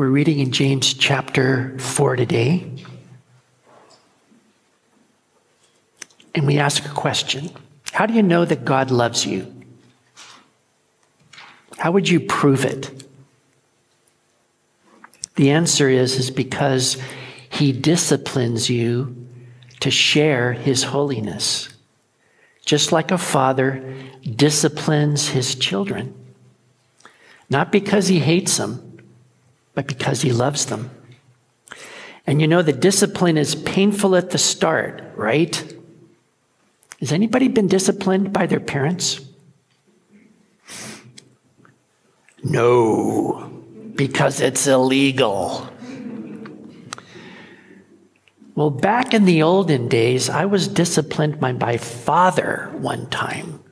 We're reading in James chapter 4 today. And we ask a question How do you know that God loves you? How would you prove it? The answer is, is because he disciplines you to share his holiness, just like a father disciplines his children. Not because he hates them, but because he loves them. And you know, the discipline is painful at the start, right? Has anybody been disciplined by their parents? No, because it's illegal. Well, back in the olden days, I was disciplined by my father one time.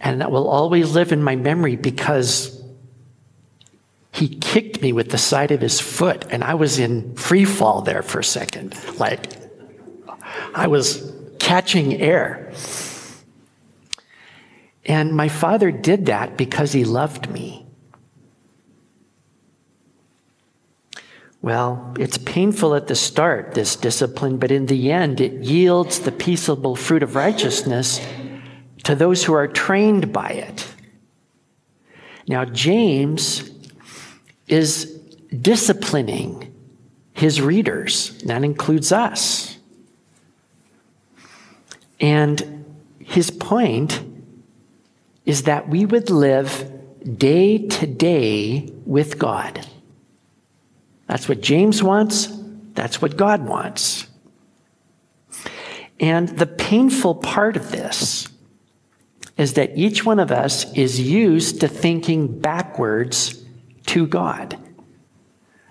And that will always live in my memory because he kicked me with the side of his foot, and I was in free fall there for a second. Like, I was catching air. And my father did that because he loved me. Well, it's painful at the start, this discipline, but in the end, it yields the peaceable fruit of righteousness to those who are trained by it. Now, James is disciplining his readers, that includes us. And his point is that we would live day to day with God. That's what James wants. That's what God wants. And the painful part of this is that each one of us is used to thinking backwards to God.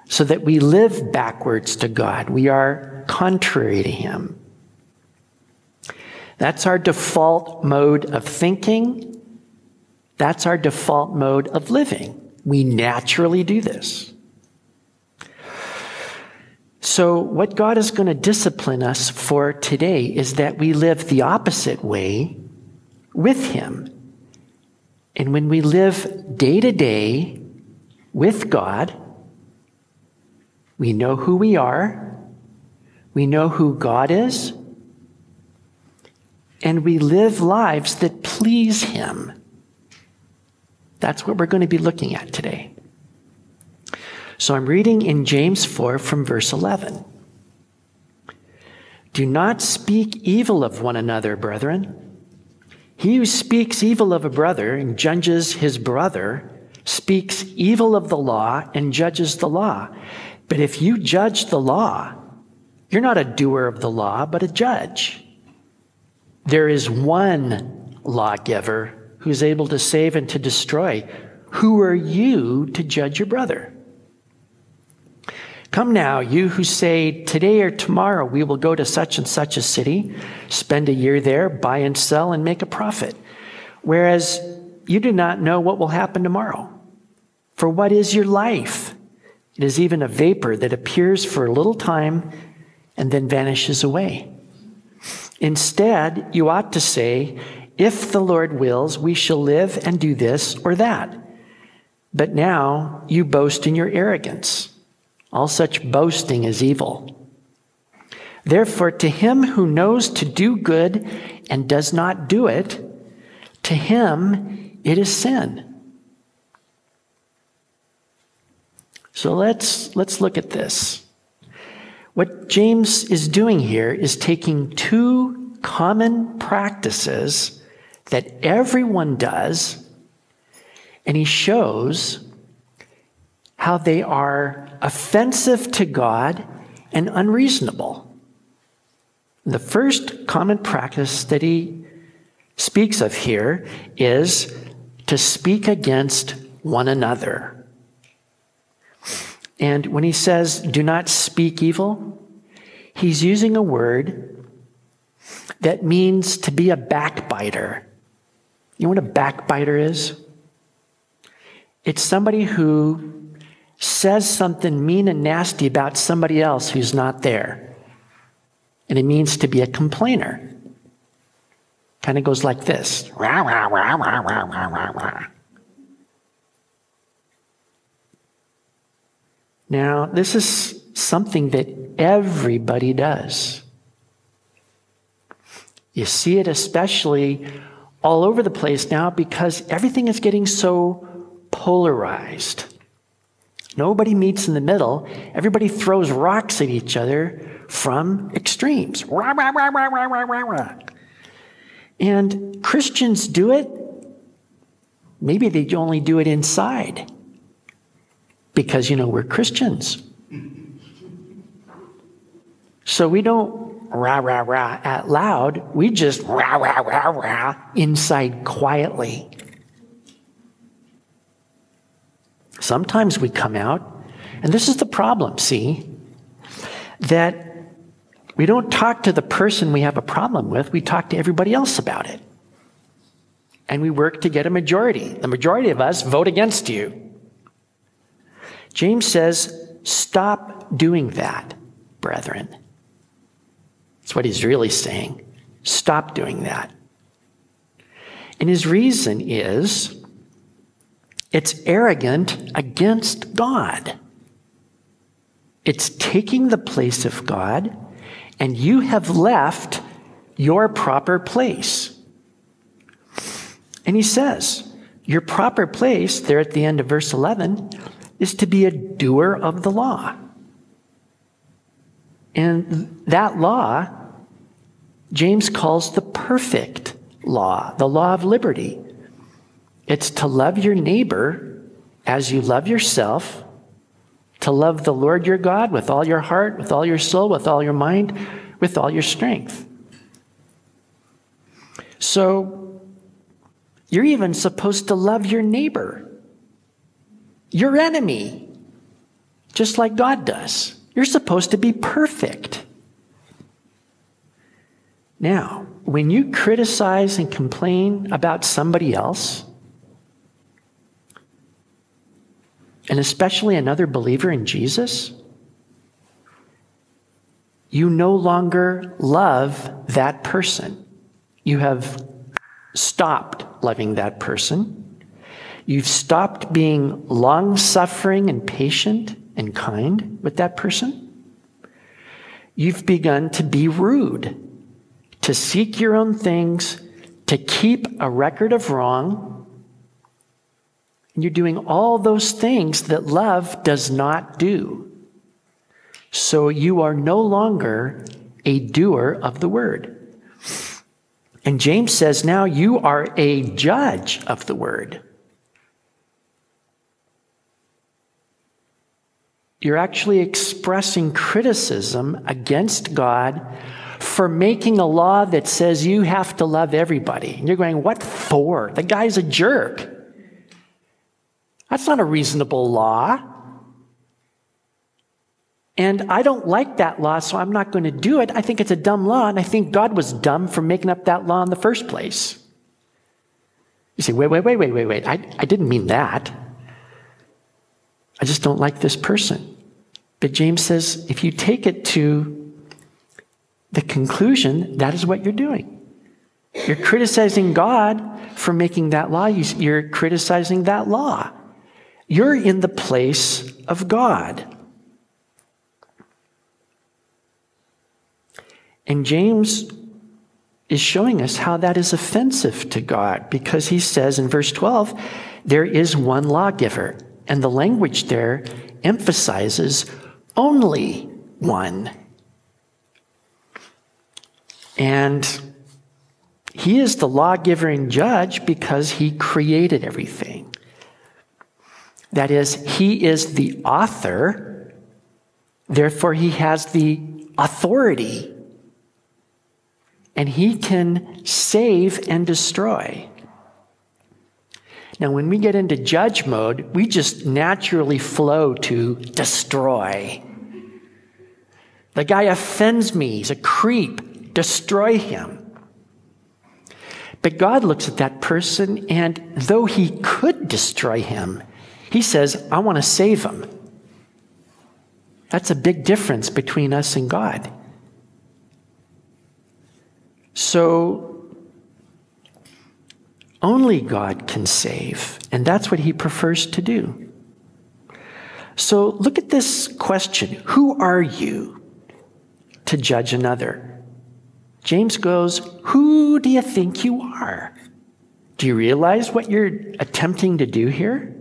So that we live backwards to God. We are contrary to Him. That's our default mode of thinking. That's our default mode of living. We naturally do this. So, what God is going to discipline us for today is that we live the opposite way with Him. And when we live day to day with God, we know who we are, we know who God is, and we live lives that please Him. That's what we're going to be looking at today. So I'm reading in James 4 from verse 11. Do not speak evil of one another, brethren. He who speaks evil of a brother and judges his brother speaks evil of the law and judges the law. But if you judge the law, you're not a doer of the law, but a judge. There is one lawgiver who's able to save and to destroy. Who are you to judge your brother? Come now, you who say, Today or tomorrow we will go to such and such a city, spend a year there, buy and sell, and make a profit. Whereas you do not know what will happen tomorrow. For what is your life? It is even a vapor that appears for a little time and then vanishes away. Instead, you ought to say, if the Lord wills, we shall live and do this or that. But now you boast in your arrogance. All such boasting is evil. Therefore, to him who knows to do good and does not do it, to him it is sin. So let's, let's look at this. What James is doing here is taking two common practices that everyone does, and he shows how they are offensive to God and unreasonable. The first common practice that he speaks of here is to speak against one another. And when he says, do not speak evil, he's using a word that means to be a backbiter. You know what a backbiter is? It's somebody who says something mean and nasty about somebody else who's not there. And it means to be a complainer. Kind of goes like this. Rah, rah, rah, Now, this is something that everybody does. You see it especially all over the place now because everything is getting so polarized. Nobody meets in the middle. Everybody throws rocks at each other from extremes. And Christians do it. Maybe they only do it inside because, you know, we're Christians. So we don't rah, rah, rah out loud. We just rah, rah, rah, rah inside quietly. Sometimes we come out, and this is the problem, see, that we don't talk to the person we have a problem with, we talk to everybody else about it. And we work to get a majority. The majority of us vote against you. James says, stop doing that, brethren. That's what he's really saying. Stop doing that. And his reason is it's arrogant against God. It's taking the place of God, and you have left your proper place. And he says, Your proper place, there at the end of verse 11, is to be a doer of the law. And that law, James calls the perfect law, the law of liberty. It's to love your neighbor as you love yourself, to love the Lord your God with all your heart, with all your soul, with all your mind, with all your strength. So, you're even supposed to love your neighbor, your enemy, just like God does. You're supposed to be perfect. Now, when you criticize and complain about somebody else, and especially another believer in Jesus, you no longer love that person. You have stopped loving that person. You've stopped being long suffering and patient and kind with that person. You've begun to be rude, to seek your own things, to keep a record of wrong and you're doing all those things that love does not do. So you are no longer a doer of the word. And James says now you are a judge of the word. You're actually expressing criticism against God for making a law that says you have to love everybody. And you're going, what for? The guy's a jerk. That's not a reasonable law. And I don't like that law, so I'm not going to do it. I think it's a dumb law, and I think God was dumb for making up that law in the first place. You say, wait, wait, wait, wait, wait, wait. I, I didn't mean that. I just don't like this person. But James says if you take it to the conclusion, that is what you're doing. You're criticizing God for making that law, you're criticizing that law. You're in the place of God. And James is showing us how that is offensive to God because he says in verse 12, there is one lawgiver. And the language there emphasizes only one. And he is the lawgiver and judge because he created everything. That is, he is the author, therefore, he has the authority. And he can save and destroy. Now, when we get into judge mode, we just naturally flow to destroy. The guy offends me, he's a creep, destroy him. But God looks at that person, and though he could destroy him, he says, I want to save him. That's a big difference between us and God. So, only God can save, and that's what he prefers to do. So look at this question Who are you to judge another? James goes, Who do you think you are? Do you realize what you're attempting to do here?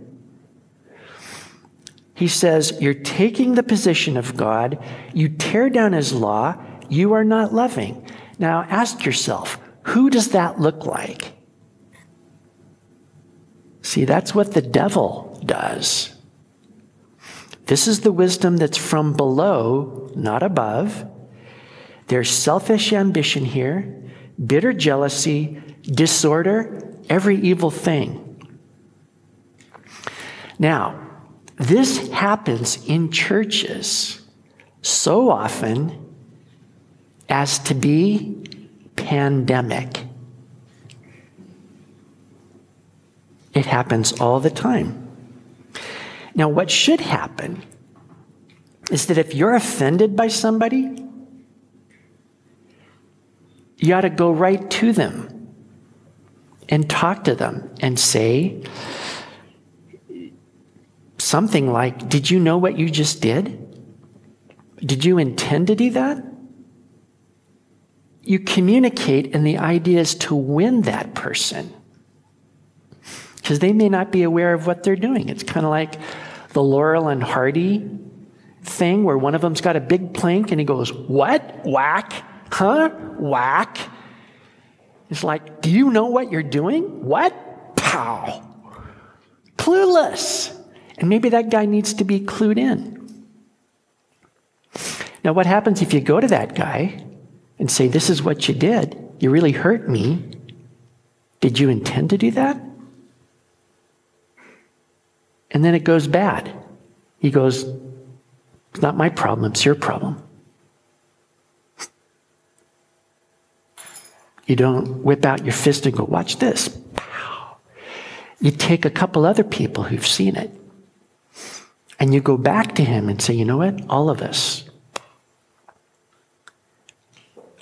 He says, You're taking the position of God, you tear down his law, you are not loving. Now ask yourself, who does that look like? See, that's what the devil does. This is the wisdom that's from below, not above. There's selfish ambition here, bitter jealousy, disorder, every evil thing. Now, this happens in churches so often as to be pandemic. It happens all the time. Now, what should happen is that if you're offended by somebody, you ought to go right to them and talk to them and say something like, Did you know what you just did? Did you intend to do that? You communicate, and the idea is to win that person because they may not be aware of what they're doing. It's kind of like the Laurel and Hardy thing where one of them's got a big plank and he goes, What? Whack? Huh? Whack? It's like, Do you know what you're doing? What? Pow. Clueless. And maybe that guy needs to be clued in. Now, what happens if you go to that guy and say, This is what you did? You really hurt me. Did you intend to do that? And then it goes bad. He goes, It's not my problem, it's your problem. You don't whip out your fist and go, Watch this. You take a couple other people who've seen it and you go back to him and say, You know what? All of us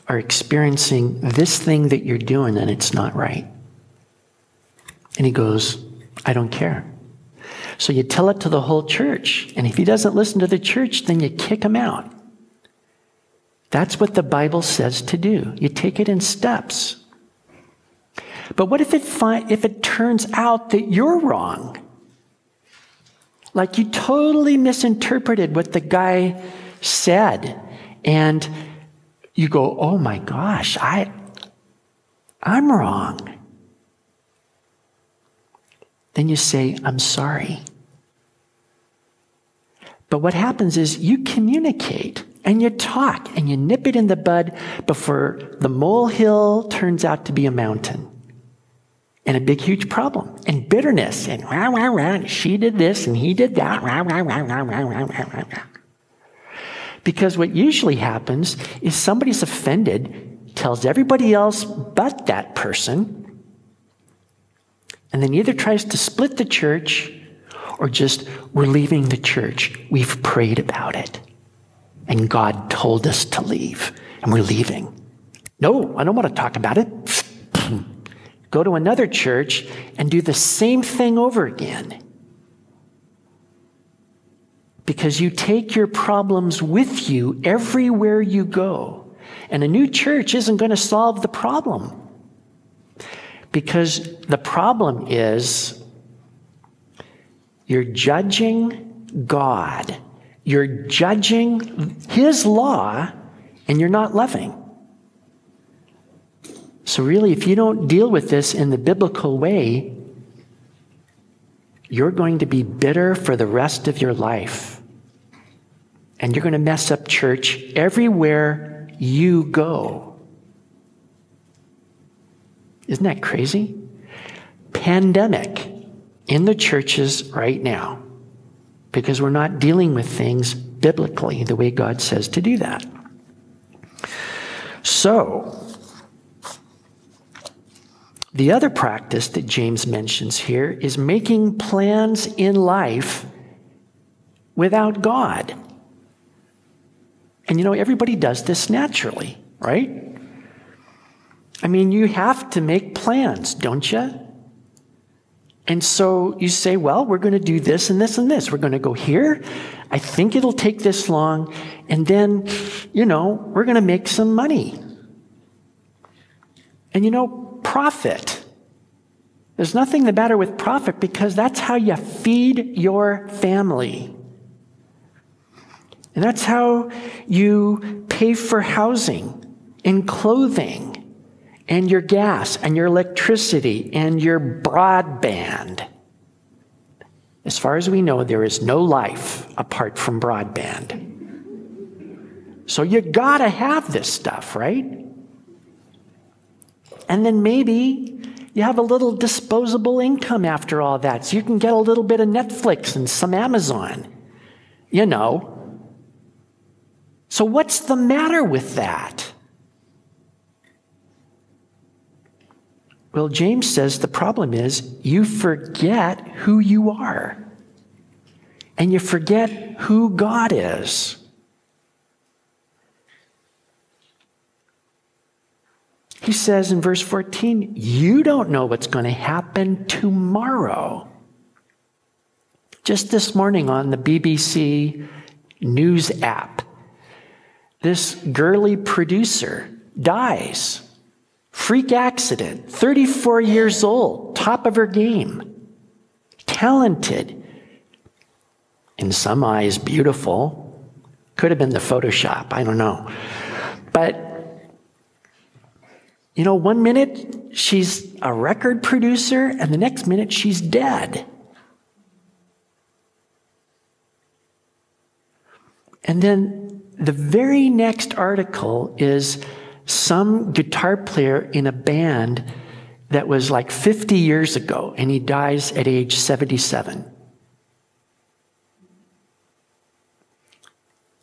are experiencing this thing that you're doing and it's not right. And he goes, I don't care. So you tell it to the whole church. And if he doesn't listen to the church, then you kick him out. That's what the Bible says to do. You take it in steps. But what if it, fi- if it turns out that you're wrong? Like you totally misinterpreted what the guy said. And you go, oh my gosh, I, I'm wrong. Then you say, I'm sorry. But what happens is you communicate and you talk and you nip it in the bud before the molehill turns out to be a mountain and a big, huge problem and bitterness and rah, rah, rah, she did this and he did that. Rah, rah, rah, rah, rah, rah, rah, rah. Because what usually happens is somebody's offended, tells everybody else but that person, and then either tries to split the church or just, we're leaving the church. We've prayed about it. And God told us to leave, and we're leaving. No, I don't want to talk about it. Go to another church and do the same thing over again. Because you take your problems with you everywhere you go. And a new church isn't going to solve the problem. Because the problem is you're judging God. You're judging His law, and you're not loving. So, really, if you don't deal with this in the biblical way, you're going to be bitter for the rest of your life. And you're going to mess up church everywhere you go. Isn't that crazy? Pandemic in the churches right now because we're not dealing with things biblically the way God says to do that. So, the other practice that James mentions here is making plans in life without God. And you know, everybody does this naturally, right? I mean, you have to make plans, don't you? And so you say, well, we're going to do this and this and this. We're going to go here. I think it'll take this long. And then, you know, we're going to make some money. And you know, profit. There's nothing the matter with profit because that's how you feed your family. And that's how you pay for housing and clothing and your gas and your electricity and your broadband. As far as we know, there is no life apart from broadband. So you gotta have this stuff, right? And then maybe you have a little disposable income after all that, so you can get a little bit of Netflix and some Amazon. You know. So, what's the matter with that? Well, James says the problem is you forget who you are, and you forget who God is. He says in verse 14, You don't know what's going to happen tomorrow. Just this morning on the BBC News app, this girly producer dies. Freak accident, 34 years old, top of her game, talented, in some eyes beautiful. Could have been the Photoshop, I don't know. But you know, one minute she's a record producer, and the next minute she's dead. And then the very next article is some guitar player in a band that was like 50 years ago, and he dies at age 77.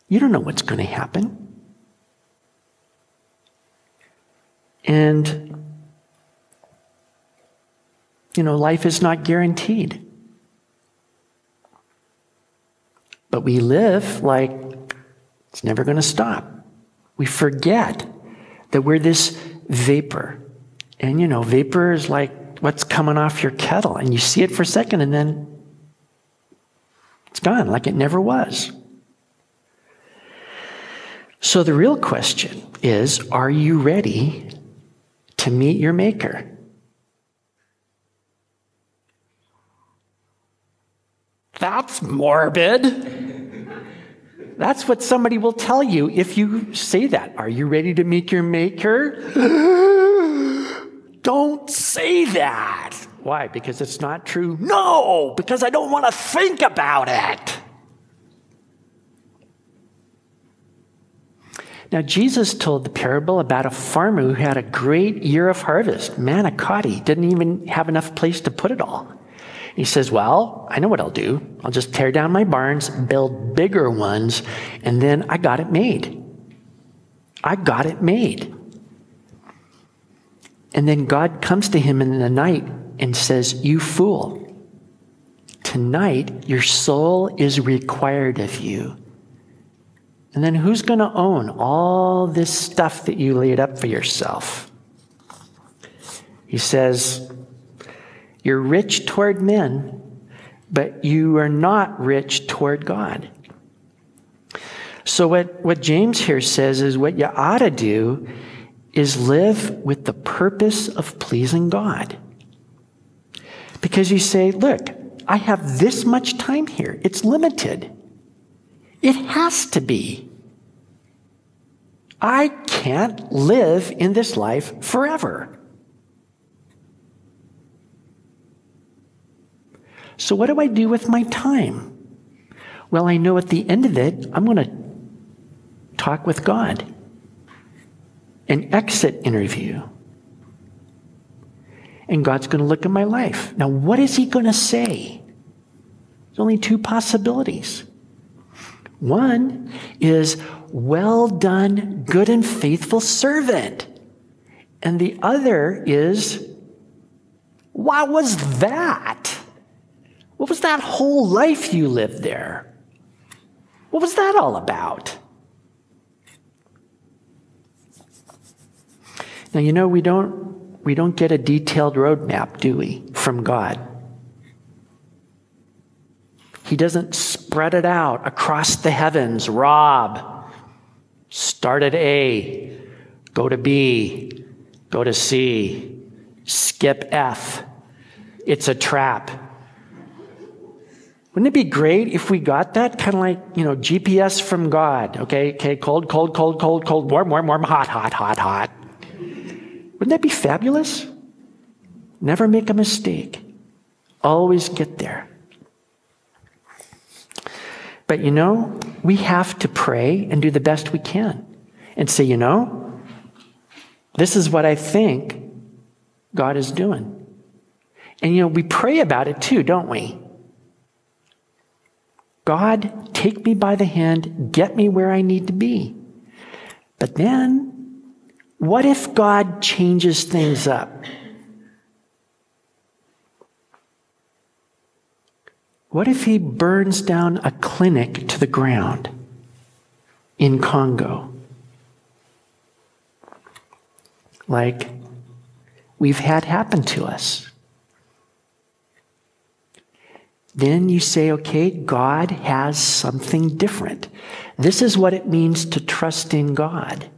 You don't know what's going to happen. And, you know, life is not guaranteed. But we live like it's never going to stop. We forget that we're this vapor. And, you know, vapor is like what's coming off your kettle, and you see it for a second, and then it's gone like it never was. So the real question is are you ready to meet your Maker. That's morbid. That's what somebody will tell you if you say that. Are you ready to meet your Maker? don't say that. Why? Because it's not true? No, because I don't want to think about it. Now, Jesus told the parable about a farmer who had a great year of harvest, manicotti, didn't even have enough place to put it all. He says, Well, I know what I'll do. I'll just tear down my barns, build bigger ones, and then I got it made. I got it made. And then God comes to him in the night and says, You fool, tonight your soul is required of you. And then who's going to own all this stuff that you laid up for yourself? He says, You're rich toward men, but you are not rich toward God. So, what, what James here says is what you ought to do is live with the purpose of pleasing God. Because you say, Look, I have this much time here, it's limited. It has to be. I can't live in this life forever. So, what do I do with my time? Well, I know at the end of it, I'm going to talk with God, an exit interview. And God's going to look at my life. Now, what is He going to say? There's only two possibilities. One is, well done, good and faithful servant. And the other is, what was that? What was that whole life you lived there? What was that all about? Now, you know, we don't, we don't get a detailed roadmap, do we, from God? He doesn't spread it out across the heavens. Rob, start at A, go to B, go to C, skip F. It's a trap. Wouldn't it be great if we got that? Kind of like, you know, GPS from God. Okay, okay, cold, cold, cold, cold, cold, warm, warm, warm, hot, hot, hot, hot. Wouldn't that be fabulous? Never make a mistake. Always get there. But you know, we have to pray and do the best we can and say, you know, this is what I think God is doing. And you know, we pray about it too, don't we? God, take me by the hand, get me where I need to be. But then, what if God changes things up? What if he burns down a clinic to the ground in Congo? Like we've had happen to us. Then you say, okay, God has something different. This is what it means to trust in God.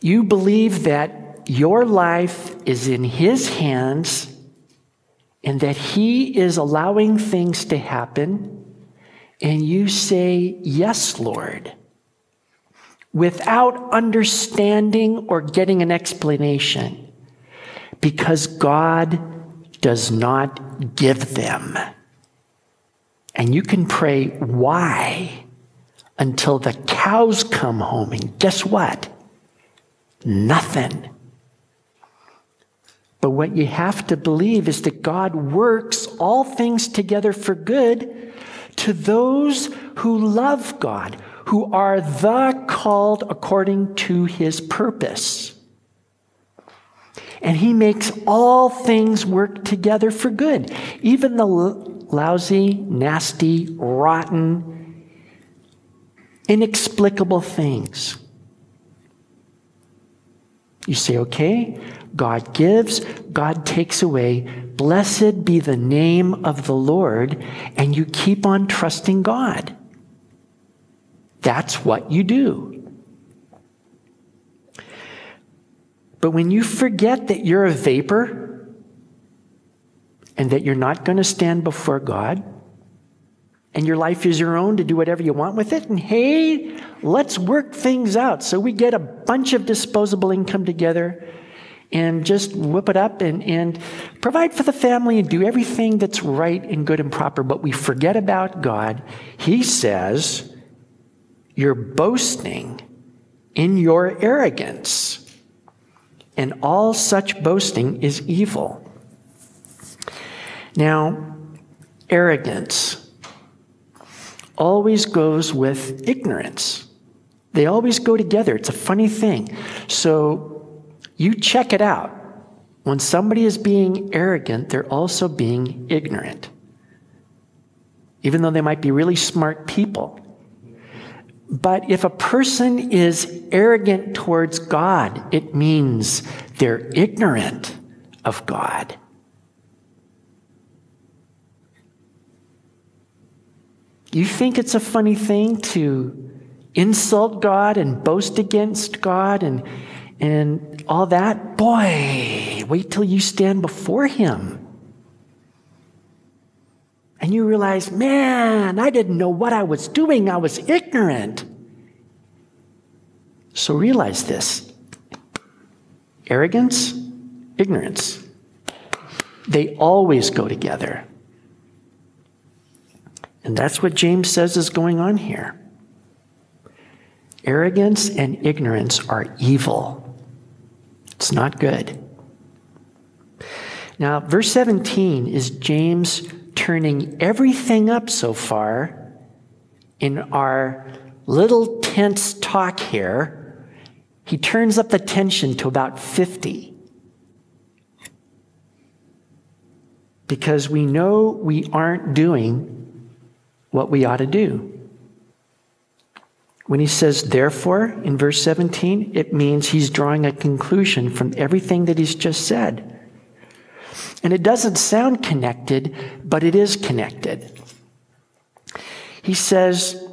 You believe that your life is in His hands and that He is allowing things to happen, and you say, Yes, Lord, without understanding or getting an explanation, because God does not give them. And you can pray, Why? until the cows come home, and guess what? Nothing. But what you have to believe is that God works all things together for good to those who love God, who are the called according to his purpose. And he makes all things work together for good, even the lousy, nasty, rotten, inexplicable things. You say, okay, God gives, God takes away. Blessed be the name of the Lord, and you keep on trusting God. That's what you do. But when you forget that you're a vapor and that you're not going to stand before God, and your life is your own to do whatever you want with it. And hey, let's work things out so we get a bunch of disposable income together and just whip it up and, and provide for the family and do everything that's right and good and proper. But we forget about God. He says, You're boasting in your arrogance. And all such boasting is evil. Now, arrogance always goes with ignorance. They always go together. It's a funny thing. So you check it out. When somebody is being arrogant, they're also being ignorant. Even though they might be really smart people. But if a person is arrogant towards God, it means they're ignorant of God. You think it's a funny thing to insult God and boast against God and and all that, boy, wait till you stand before Him. And you realize, man, I didn't know what I was doing. I was ignorant. So realize this arrogance, ignorance, they always go together. And that's what James says is going on here. Arrogance and ignorance are evil. It's not good. Now, verse 17 is James turning everything up so far in our little tense talk here. He turns up the tension to about 50. Because we know we aren't doing what we ought to do. When he says therefore in verse 17, it means he's drawing a conclusion from everything that he's just said. And it doesn't sound connected, but it is connected. he says,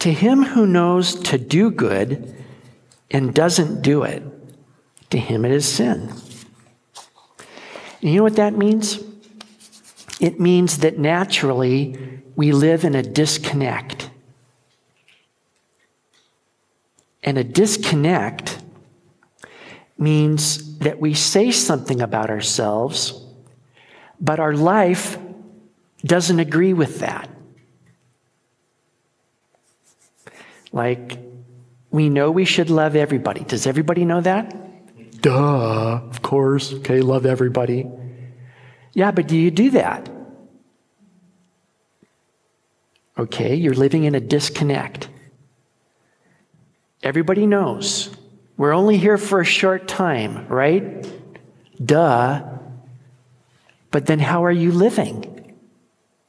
To him who knows to do good and doesn't do it, to him it is sin. And you know what that means? It means that naturally we live in a disconnect. And a disconnect means that we say something about ourselves, but our life doesn't agree with that. Like, we know we should love everybody. Does everybody know that? Duh, of course. Okay, love everybody. Yeah, but do you do that? Okay, you're living in a disconnect. Everybody knows. We're only here for a short time, right? Duh. But then how are you living?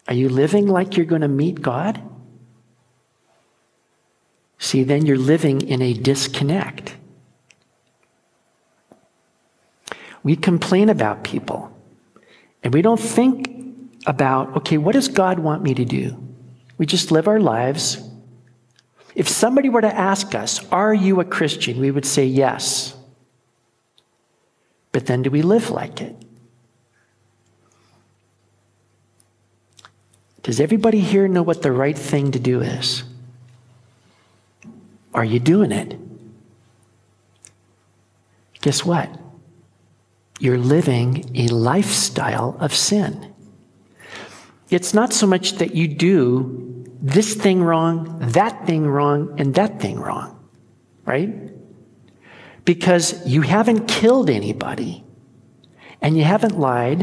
Are you living like you're going to meet God? See, then you're living in a disconnect. We complain about people and we don't think about, okay, what does God want me to do? We just live our lives. If somebody were to ask us, Are you a Christian? we would say yes. But then do we live like it? Does everybody here know what the right thing to do is? Are you doing it? Guess what? You're living a lifestyle of sin. It's not so much that you do this thing wrong, that thing wrong, and that thing wrong, right? Because you haven't killed anybody, and you haven't lied,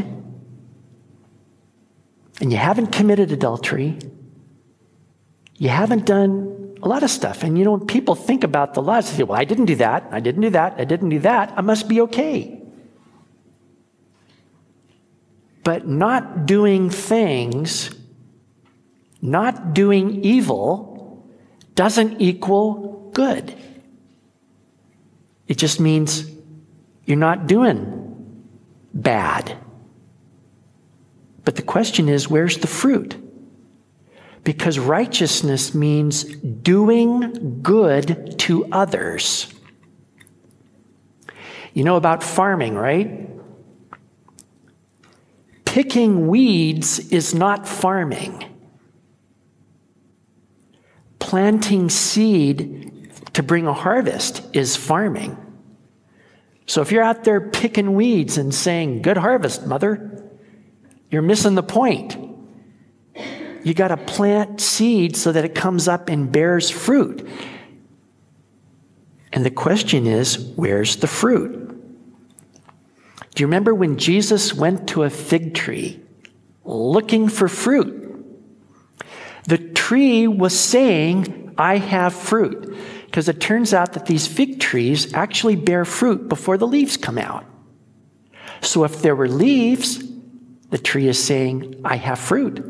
and you haven't committed adultery, you haven't done a lot of stuff. And you know, when people think about the laws, they say, well, I didn't do that, I didn't do that, I didn't do that, I must be okay. But not doing things, not doing evil, doesn't equal good. It just means you're not doing bad. But the question is, where's the fruit? Because righteousness means doing good to others. You know about farming, right? Picking weeds is not farming. Planting seed to bring a harvest is farming. So if you're out there picking weeds and saying, Good harvest, mother, you're missing the point. You got to plant seed so that it comes up and bears fruit. And the question is, where's the fruit? Do you remember when Jesus went to a fig tree looking for fruit? The tree was saying, I have fruit. Because it turns out that these fig trees actually bear fruit before the leaves come out. So if there were leaves, the tree is saying, I have fruit.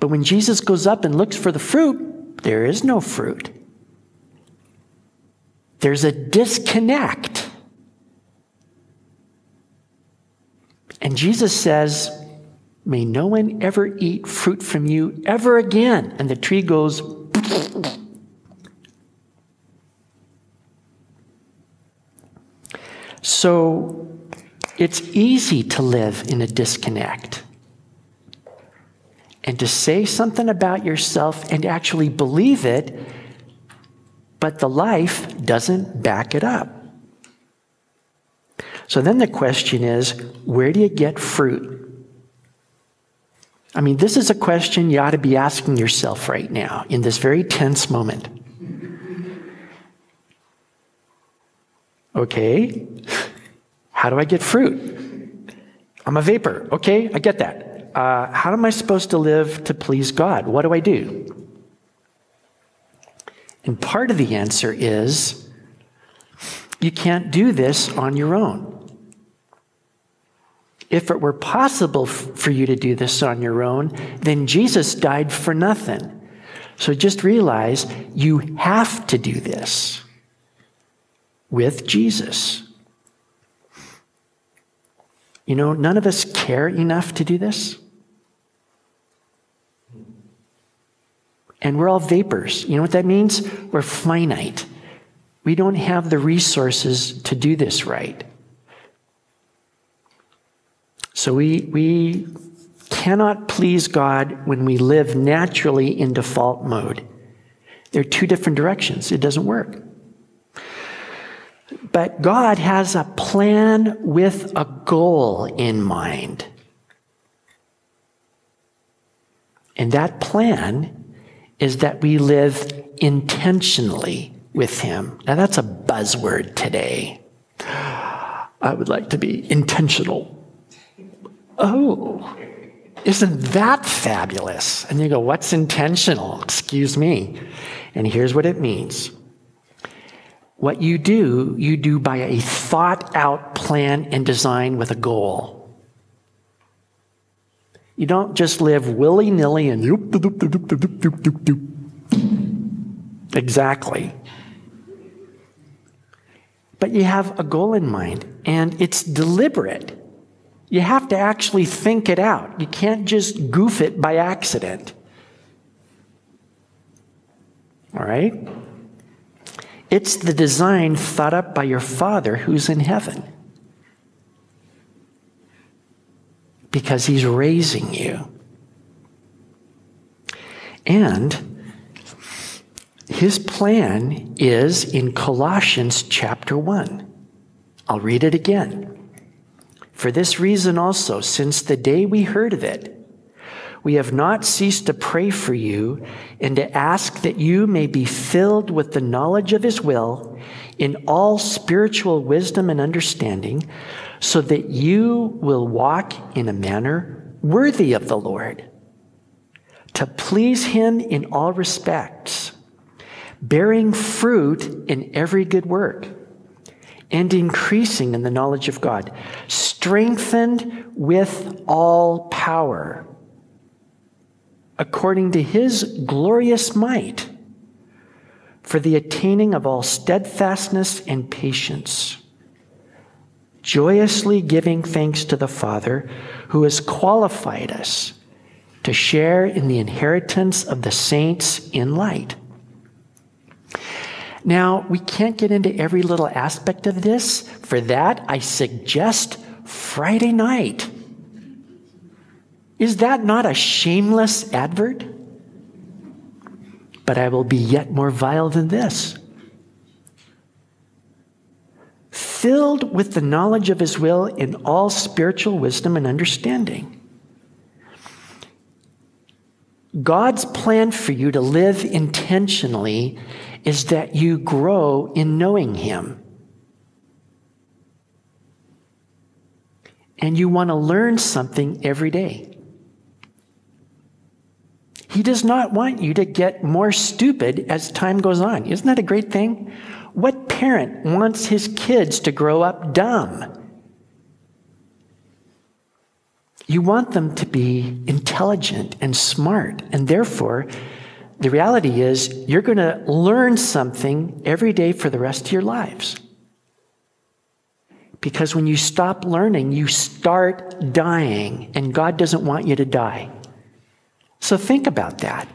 But when Jesus goes up and looks for the fruit, there is no fruit. There's a disconnect. And Jesus says, May no one ever eat fruit from you ever again. And the tree goes, So it's easy to live in a disconnect and to say something about yourself and actually believe it, but the life doesn't back it up. So then the question is where do you get fruit? I mean, this is a question you ought to be asking yourself right now in this very tense moment. Okay, how do I get fruit? I'm a vapor. Okay, I get that. Uh, how am I supposed to live to please God? What do I do? And part of the answer is you can't do this on your own. If it were possible for you to do this on your own, then Jesus died for nothing. So just realize you have to do this with Jesus. You know, none of us care enough to do this. And we're all vapors. You know what that means? We're finite. We don't have the resources to do this right. So we, we cannot please God when we live naturally in default mode. There are two different directions. It doesn't work. But God has a plan with a goal in mind. And that plan is that we live intentionally with Him. Now, that's a buzzword today. I would like to be intentional. Oh, isn't that fabulous? And you go, What's intentional? Excuse me. And here's what it means what you do, you do by a thought out plan and design with a goal. You don't just live willy nilly and. Exactly. But you have a goal in mind, and it's deliberate. You have to actually think it out. You can't just goof it by accident. All right? It's the design thought up by your Father who's in heaven. Because he's raising you. And his plan is in Colossians chapter 1. I'll read it again. For this reason also, since the day we heard of it, we have not ceased to pray for you and to ask that you may be filled with the knowledge of his will in all spiritual wisdom and understanding, so that you will walk in a manner worthy of the Lord, to please him in all respects, bearing fruit in every good work and increasing in the knowledge of God, strengthened with all power according to his glorious might, for the attaining of all steadfastness and patience, joyously giving thanks to the Father who has qualified us to share in the inheritance of the saints in light. Now, we can't get into every little aspect of this. For that, I suggest Friday night. Is that not a shameless advert? But I will be yet more vile than this. Filled with the knowledge of his will in all spiritual wisdom and understanding. God's plan for you to live intentionally is that you grow in knowing him. And you want to learn something every day. He does not want you to get more stupid as time goes on. Isn't that a great thing? What parent wants his kids to grow up dumb? You want them to be intelligent and smart, and therefore, the reality is you're going to learn something every day for the rest of your lives. Because when you stop learning, you start dying, and God doesn't want you to die. So think about that.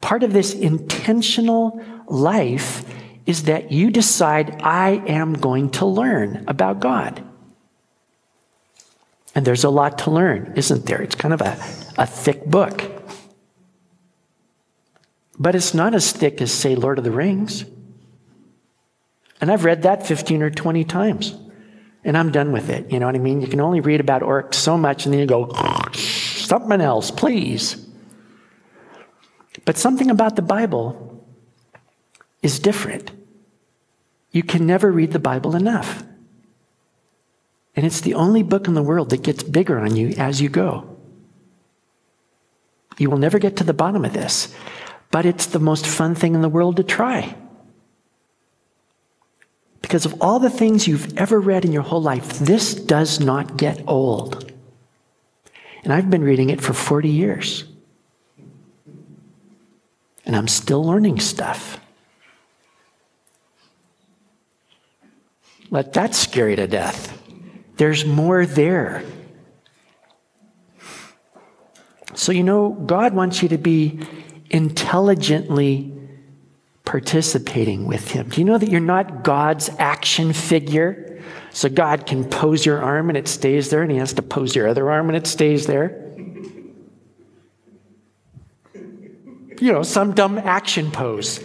Part of this intentional life is that you decide, I am going to learn about God. And there's a lot to learn, isn't there? It's kind of a, a thick book. But it's not as thick as, say, Lord of the Rings. And I've read that 15 or 20 times. And I'm done with it. You know what I mean? You can only read about orcs so much, and then you go, something else, please. But something about the Bible is different. You can never read the Bible enough. And it's the only book in the world that gets bigger on you as you go. You will never get to the bottom of this, but it's the most fun thing in the world to try. Because of all the things you've ever read in your whole life, this does not get old. And I've been reading it for 40 years and I'm still learning stuff. Let that scare you to death. There's more there. So, you know, God wants you to be intelligently participating with Him. Do you know that you're not God's action figure? So God can pose your arm and it stays there, and He has to pose your other arm and it stays there. You know, some dumb action pose.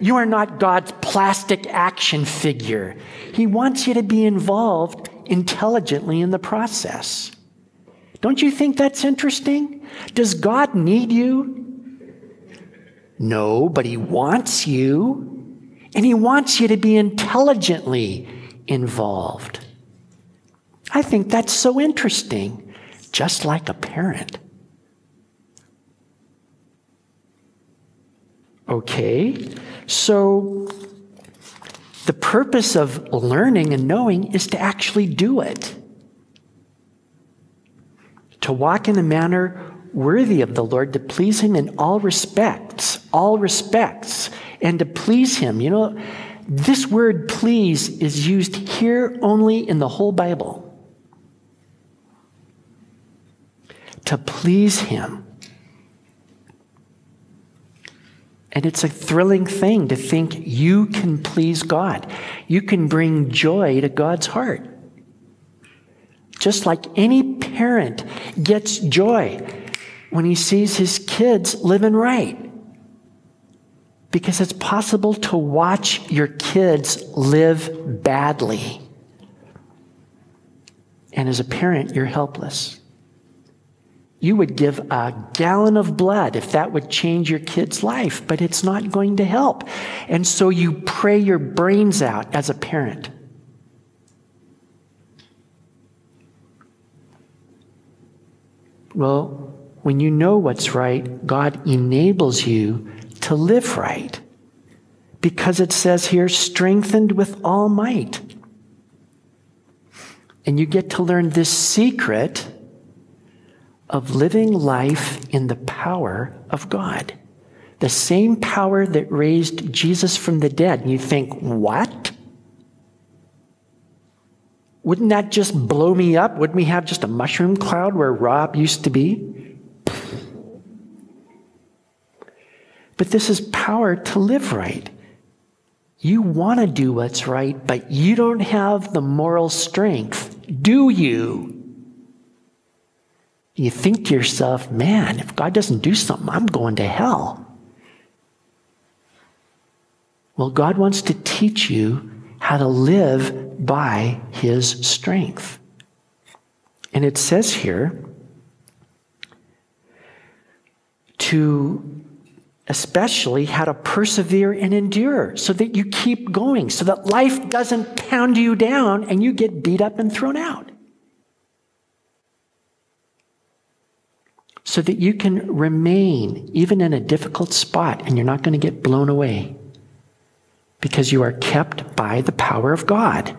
You are not God's plastic action figure. He wants you to be involved intelligently in the process. Don't you think that's interesting? Does God need you? No, but He wants you. And He wants you to be intelligently involved. I think that's so interesting, just like a parent. Okay, so the purpose of learning and knowing is to actually do it. To walk in a manner worthy of the Lord, to please Him in all respects, all respects, and to please Him. You know, this word please is used here only in the whole Bible. To please Him. And it's a thrilling thing to think you can please God. You can bring joy to God's heart. Just like any parent gets joy when he sees his kids living right. Because it's possible to watch your kids live badly. And as a parent, you're helpless. You would give a gallon of blood if that would change your kid's life, but it's not going to help. And so you pray your brains out as a parent. Well, when you know what's right, God enables you to live right. Because it says here, strengthened with all might. And you get to learn this secret of living life in the power of God. The same power that raised Jesus from the dead. And you think, what? Wouldn't that just blow me up? Wouldn't we have just a mushroom cloud where Rob used to be? But this is power to live right. You want to do what's right, but you don't have the moral strength, do you? You think to yourself, man, if God doesn't do something, I'm going to hell. Well, God wants to teach you how to live by his strength. And it says here to especially how to persevere and endure so that you keep going, so that life doesn't pound you down and you get beat up and thrown out. so that you can remain even in a difficult spot and you're not going to get blown away because you are kept by the power of God.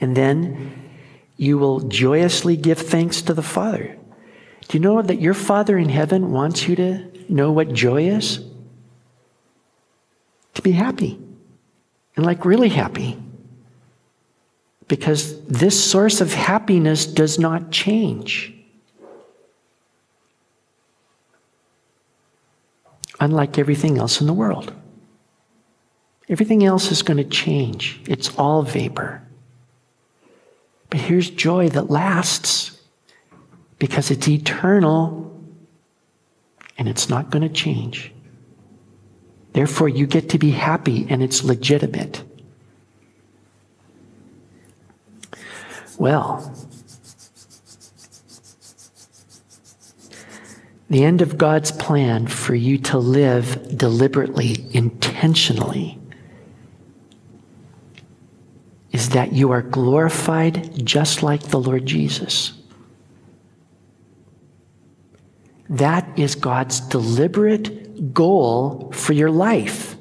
And then you will joyously give thanks to the Father. Do you know that your Father in heaven wants you to know what joy is? To be happy. And like really happy because this source of happiness does not change. Unlike everything else in the world. Everything else is going to change. It's all vapor. But here's joy that lasts because it's eternal and it's not going to change. Therefore, you get to be happy and it's legitimate. well. The end of God's plan for you to live deliberately, intentionally, is that you are glorified just like the Lord Jesus. That is God's deliberate goal for your life.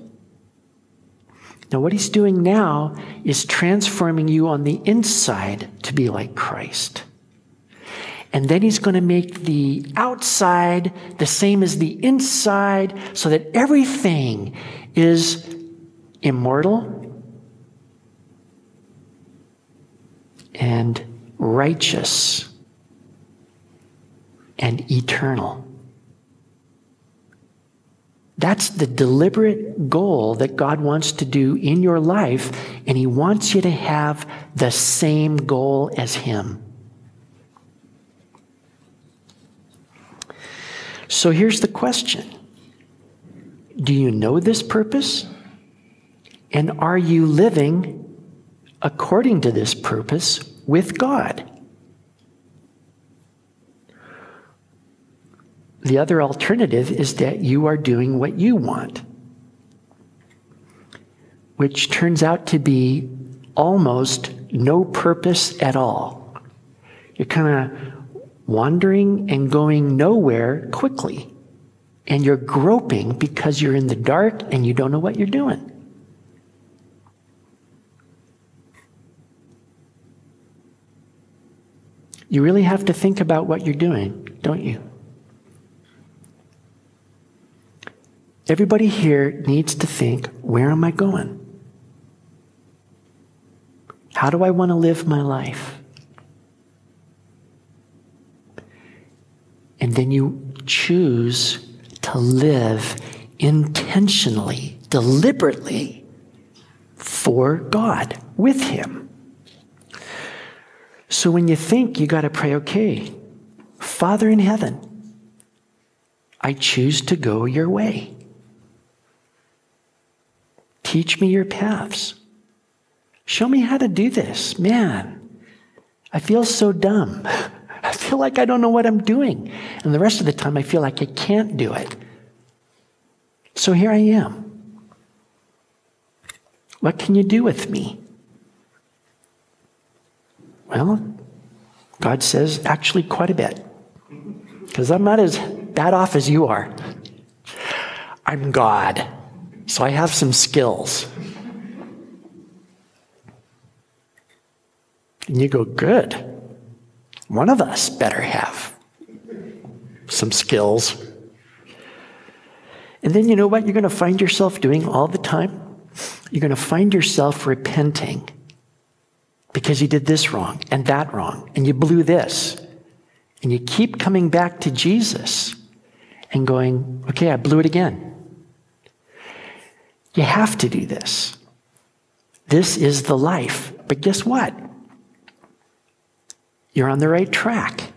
Now, what he's doing now is transforming you on the inside to be like Christ. And then he's going to make the outside the same as the inside so that everything is immortal and righteous and eternal. That's the deliberate goal that God wants to do in your life, and He wants you to have the same goal as Him. So here's the question Do you know this purpose? And are you living according to this purpose with God? The other alternative is that you are doing what you want, which turns out to be almost no purpose at all. You're kind of wandering and going nowhere quickly. And you're groping because you're in the dark and you don't know what you're doing. You really have to think about what you're doing, don't you? Everybody here needs to think where am I going? How do I want to live my life? And then you choose to live intentionally, deliberately for God, with Him. So when you think, you got to pray, okay, Father in heaven, I choose to go your way. Teach me your paths. Show me how to do this. Man, I feel so dumb. I feel like I don't know what I'm doing. And the rest of the time, I feel like I can't do it. So here I am. What can you do with me? Well, God says actually quite a bit. Because I'm not as bad off as you are. I'm God. So I have some skills. And you go, good. One of us better have some skills. And then you know what you're going to find yourself doing all the time? You're going to find yourself repenting because you did this wrong and that wrong and you blew this. And you keep coming back to Jesus and going, okay, I blew it again. You have to do this. This is the life. But guess what? You're on the right track.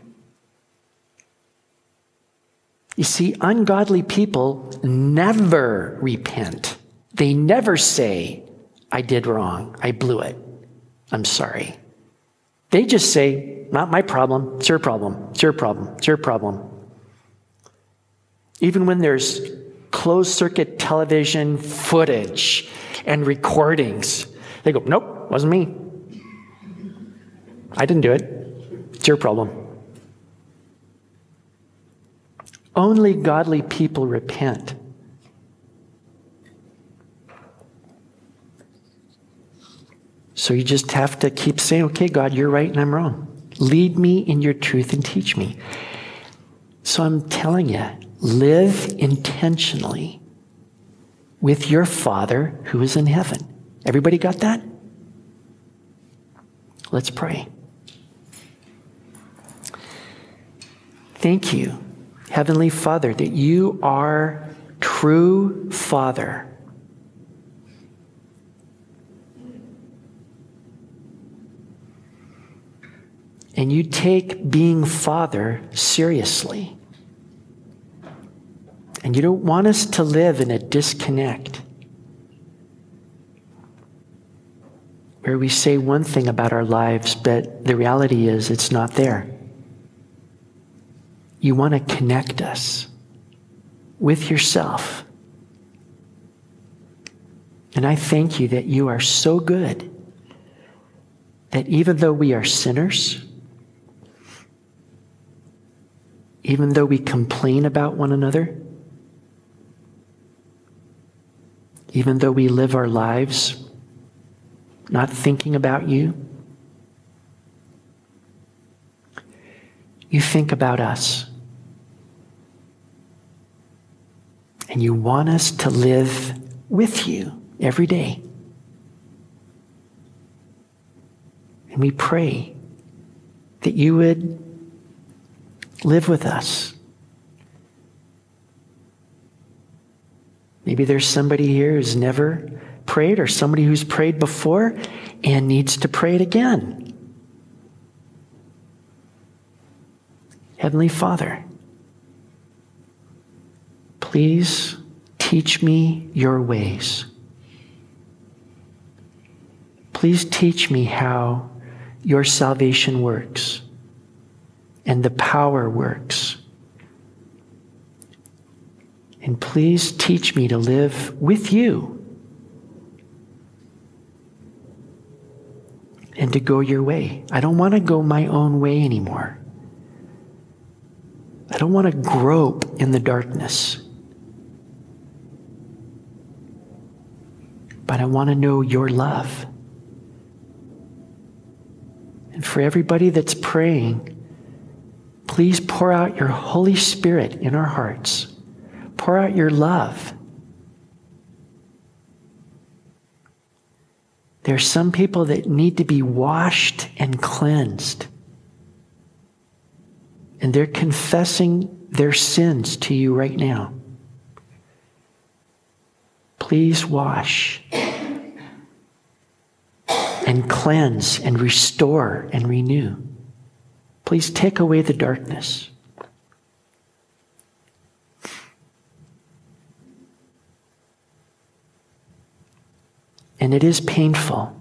You see, ungodly people never repent. They never say, I did wrong. I blew it. I'm sorry. They just say, not my problem. It's your problem. It's your problem. It's your problem. Even when there's closed circuit television footage and recordings. They go, nope, wasn't me. I didn't do it. It's your problem. Only godly people repent. So you just have to keep saying, okay, God, you're right and I'm wrong. Lead me in your truth and teach me. So I'm telling you, Live intentionally with your Father who is in heaven. Everybody got that? Let's pray. Thank you, Heavenly Father, that you are true Father. And you take being Father seriously. And you don't want us to live in a disconnect where we say one thing about our lives, but the reality is it's not there. You want to connect us with yourself. And I thank you that you are so good that even though we are sinners, even though we complain about one another, even though we live our lives not thinking about you, you think about us. And you want us to live with you every day. And we pray that you would Live with us. Maybe there's somebody here who's never prayed or somebody who's prayed before and needs to pray it again. Heavenly Father, please teach me your ways. Please teach me how your salvation works and the power works. And please teach me to live with you and to go your way. I don't want to go my own way anymore. I don't want to grope in the darkness. But I want to know your love. And for everybody that's praying, please pour out your Holy Spirit in our hearts. Pour out your love. There are some people that need to be washed and cleansed. And they're confessing their sins to you right now. Please wash and cleanse and restore and renew. Please take away the darkness. And it is painful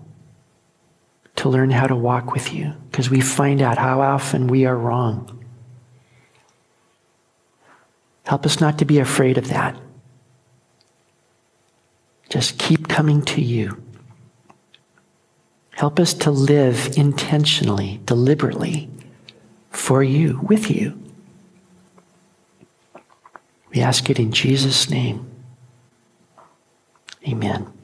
to learn how to walk with you because we find out how often we are wrong. Help us not to be afraid of that. Just keep coming to you. Help us to live intentionally, deliberately for you, with you. We ask it in Jesus' name. Amen.